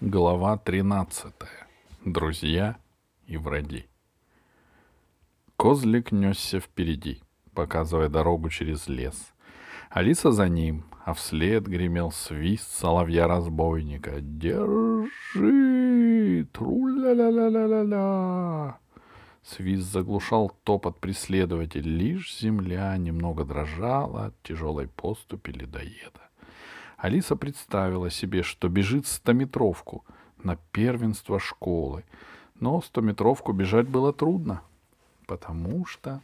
Глава 13. Друзья и враги. Козлик несся впереди, показывая дорогу через лес. Алиса за ним, а вслед гремел свист соловья-разбойника. «Держи! Тру-ля-ля-ля-ля-ля-ля!» Свист заглушал топот преследователя. Лишь земля немного дрожала от тяжелой поступи ледоеда. Алиса представила себе, что бежит стометровку на первенство школы. Но стометровку бежать было трудно, потому что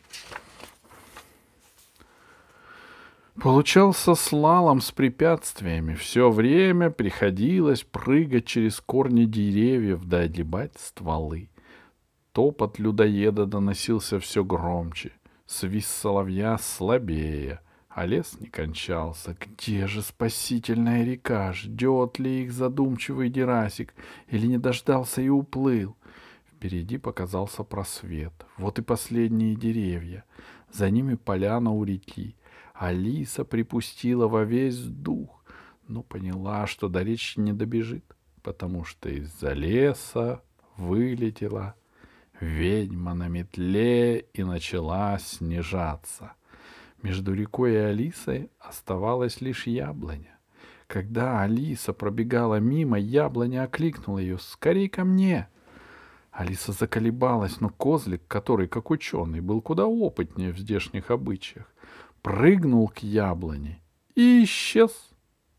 Получался слалом с препятствиями. Все время приходилось прыгать через корни деревьев да огибать стволы. Топот людоеда доносился все громче, свист соловья слабее — а лес не кончался. Где же спасительная река? Ждет ли их задумчивый Дерасик? Или не дождался и уплыл? Впереди показался просвет. Вот и последние деревья. За ними поляна у реки. Алиса припустила во весь дух, но поняла, что до речи не добежит, потому что из-за леса вылетела ведьма на метле и начала снижаться — между рекой и Алисой оставалась лишь яблоня. Когда Алиса пробегала мимо, яблоня окликнула ее «Скорей ко мне!». Алиса заколебалась, но козлик, который, как ученый, был куда опытнее в здешних обычаях, прыгнул к яблоне и исчез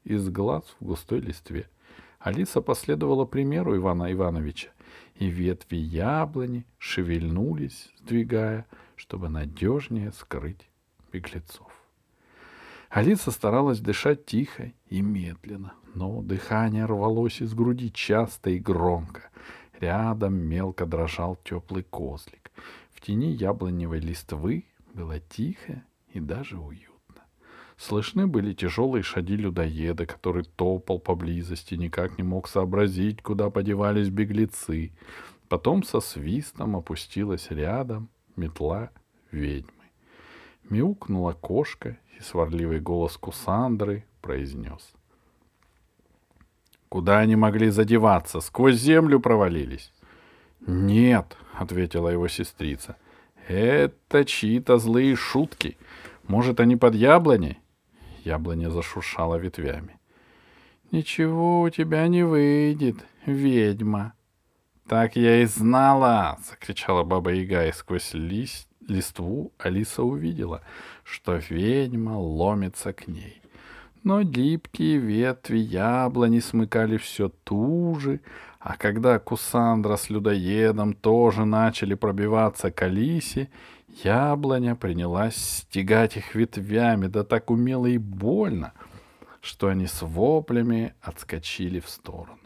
из глаз в густой листве. Алиса последовала примеру Ивана Ивановича, и ветви яблони шевельнулись, сдвигая, чтобы надежнее скрыть беглецов. Алиса старалась дышать тихо и медленно, но дыхание рвалось из груди часто и громко. Рядом мелко дрожал теплый козлик. В тени яблоневой листвы было тихо и даже уютно. Слышны были тяжелые шаги людоеда, который топал поблизости, никак не мог сообразить, куда подевались беглецы. Потом со свистом опустилась рядом метла ведьмы. Мяукнула кошка, и сварливый голос Кусандры произнес. Куда они могли задеваться? Сквозь землю провалились? Нет, ответила его сестрица. Это чьи-то злые шутки. Может, они под яблоней? Яблоня зашуршала ветвями. Ничего у тебя не выйдет, ведьма. Так я и знала, закричала баба Яга и сквозь лист листву Алиса увидела, что ведьма ломится к ней. Но липкие ветви яблони смыкали все туже, а когда Кусандра с людоедом тоже начали пробиваться к Алисе, яблоня принялась стегать их ветвями, да так умело и больно, что они с воплями отскочили в сторону.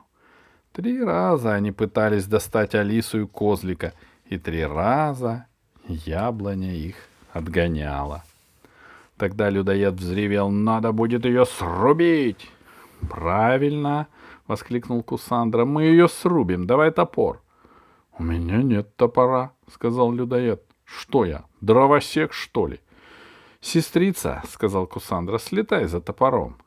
Три раза они пытались достать Алису и козлика, и три раза Яблоня их отгоняла. Тогда людоед взревел, надо будет ее срубить. Правильно, воскликнул Кусандра, мы ее срубим, давай топор. У меня нет топора, сказал людоед. Что я, дровосек, что ли? Сестрица, сказал Кусандра, слетай за топором.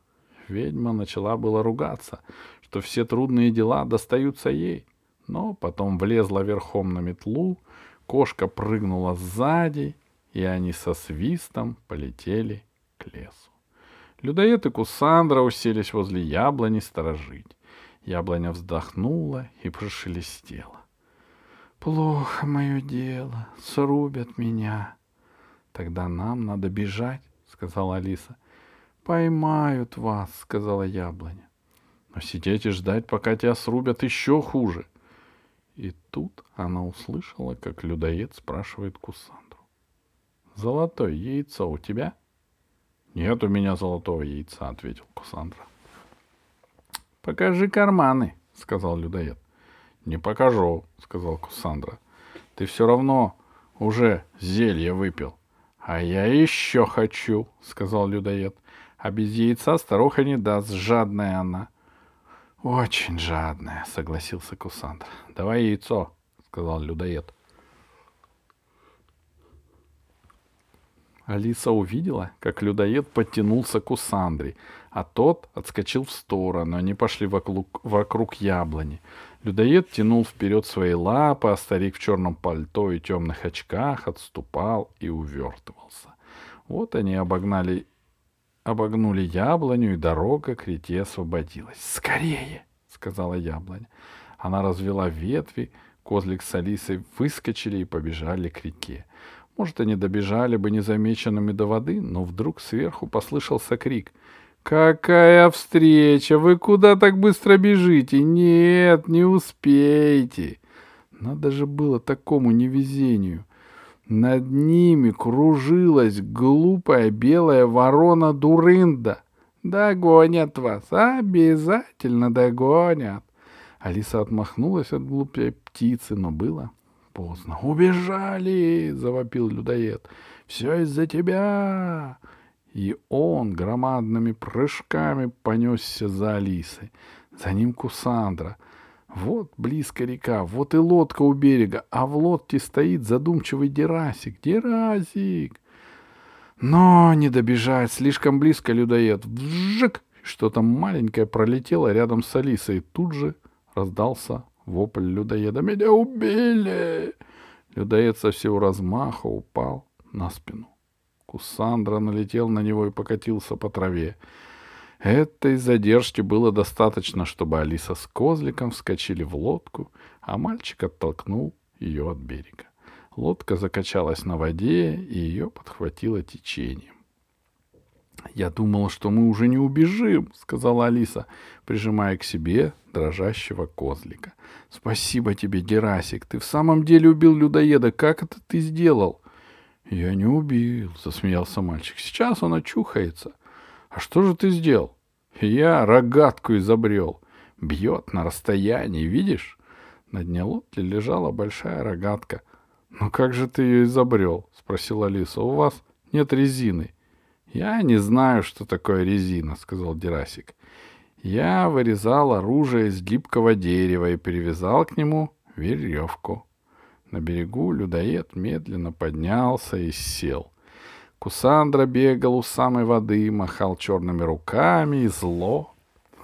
Ведьма начала было ругаться, что все трудные дела достаются ей, но потом влезла верхом на метлу, Кошка прыгнула сзади, и они со свистом полетели к лесу. Людоед и Кусандра уселись возле яблони сторожить. Яблоня вздохнула и прошелестела. «Плохо мое дело, срубят меня». «Тогда нам надо бежать», — сказала Алиса. «Поймают вас», — сказала яблоня. «Но сидеть и ждать, пока тебя срубят, еще хуже. И тут она услышала, как людоед спрашивает Кусандру. «Золотое яйцо у тебя?» «Нет у меня золотого яйца», — ответил Кусандра. «Покажи карманы», — сказал людоед. «Не покажу», — сказал Кусандра. «Ты все равно уже зелье выпил». «А я еще хочу», — сказал людоед. «А без яйца старуха не даст, жадная она». Очень жадная, согласился Кусандр. Давай яйцо, сказал людоед. Алиса увидела, как людоед подтянулся к Кусандре. а тот отскочил в сторону. Они пошли вокруг, вокруг яблони. Людоед тянул вперед свои лапы, а старик в черном пальто и темных очках отступал и увертывался. Вот они обогнали, обогнули яблоню, и дорога к рете освободилась. «Скорее!» — сказала яблоня. Она развела ветви, козлик с Алисой выскочили и побежали к реке. Может, они добежали бы незамеченными до воды, но вдруг сверху послышался крик — «Какая встреча! Вы куда так быстро бежите? Нет, не успеете!» Надо же было такому невезению. Над ними кружилась глупая белая ворона Дурында. «Догонят вас! Обязательно догонят!» Алиса отмахнулась от глупой птицы, но было поздно. «Убежали!» — завопил людоед. «Все из-за тебя!» И он громадными прыжками понесся за Алисой. За ним Кусандра. Вот близко река, вот и лодка у берега, а в лодке стоит задумчивый Дерасик. Дерасик! Но не добежать, слишком близко людоед. Вжик! Что-то маленькое пролетело рядом с Алисой. Тут же раздался вопль людоеда. «Меня убили!» Людоед со всего размаха упал на спину. Кусандра налетел на него и покатился по траве. Этой задержки было достаточно, чтобы Алиса с козликом вскочили в лодку, а мальчик оттолкнул ее от берега. Лодка закачалась на воде, и ее подхватило течением. «Я думала, что мы уже не убежим», — сказала Алиса, прижимая к себе дрожащего козлика. «Спасибо тебе, Герасик, ты в самом деле убил людоеда. Как это ты сделал?» «Я не убил», — засмеялся мальчик. «Сейчас он очухается». «А что же ты сделал?» «Я рогатку изобрел. Бьет на расстоянии, видишь?» На дне лодки лежала большая рогатка. «Ну как же ты ее изобрел?» — спросила Алиса. «У вас нет резины». «Я не знаю, что такое резина», — сказал Дерасик. «Я вырезал оружие из гибкого дерева и перевязал к нему веревку». На берегу людоед медленно поднялся и сел. Кусандра бегал у самой воды, махал черными руками и зло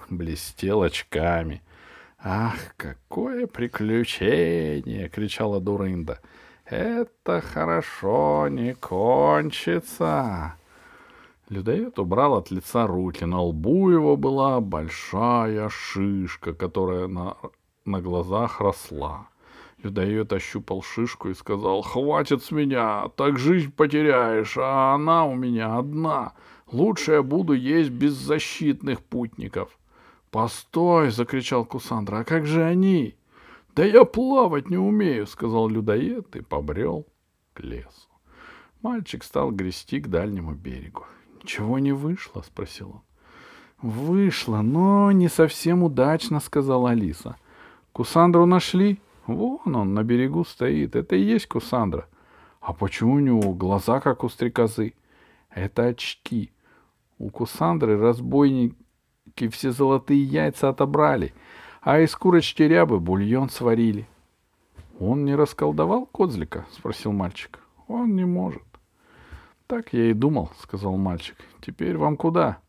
блестел очками. «Ах, какое приключение!» — кричала Дурында. «Это хорошо не кончится!» Людоед убрал от лица руки. На лбу его была большая шишка, которая на, на глазах росла. Людоед ощупал шишку и сказал, «Хватит с меня, так жизнь потеряешь, а она у меня одна. Лучше я буду есть беззащитных путников». «Постой!» — закричал Кусандра, «а как же они?» «Да я плавать не умею», — сказал людоед и побрел к лесу. Мальчик стал грести к дальнему берегу. «Ничего не вышло?» — спросил он. «Вышло, но не совсем удачно», — сказала Алиса. «Кусандру нашли?» Вон он на берегу стоит. Это и есть Кусандра. А почему у него глаза, как у стрекозы? Это очки. У Кусандры разбойники все золотые яйца отобрали, а из курочки рябы бульон сварили. Он не расколдовал козлика? спросил мальчик. Он не может. Так я и думал, сказал мальчик. Теперь вам куда?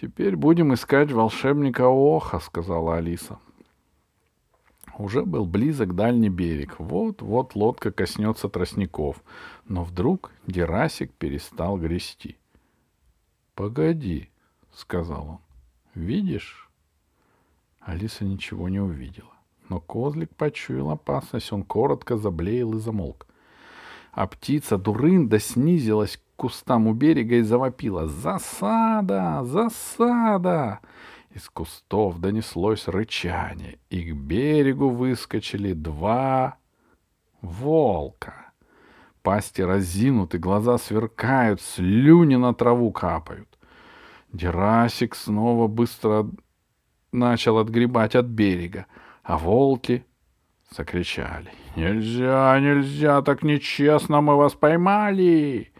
Теперь будем искать волшебника Оха, сказала Алиса. Уже был близок дальний берег. Вот-вот лодка коснется тростников. Но вдруг Дерасик перестал грести. — Погоди, — сказал он. — Видишь? Алиса ничего не увидела. Но козлик почуял опасность. Он коротко заблеял и замолк. А птица Дурында снизилась к кустам у берега и завопила. «Засада! Засада!» Из кустов донеслось рычание, и к берегу выскочили два волка. Пасти разинуты, глаза сверкают, слюни на траву капают. Дерасик снова быстро начал отгребать от берега, а волки закричали. «Нельзя, нельзя, так нечестно, мы вас поймали!»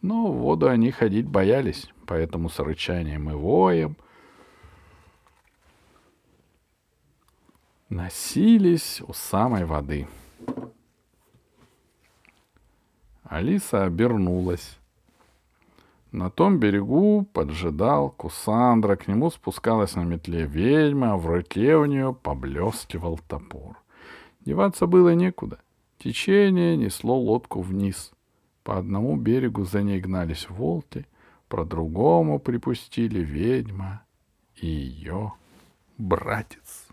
Но в воду они ходить боялись, поэтому с рычанием и воем носились у самой воды. Алиса обернулась. На том берегу поджидал Кусандра, к нему спускалась на метле ведьма, а в руке у нее поблескивал топор. Деваться было некуда. Течение несло лодку вниз. По одному берегу за ней гнались волки, про другому припустили ведьма и ее братец.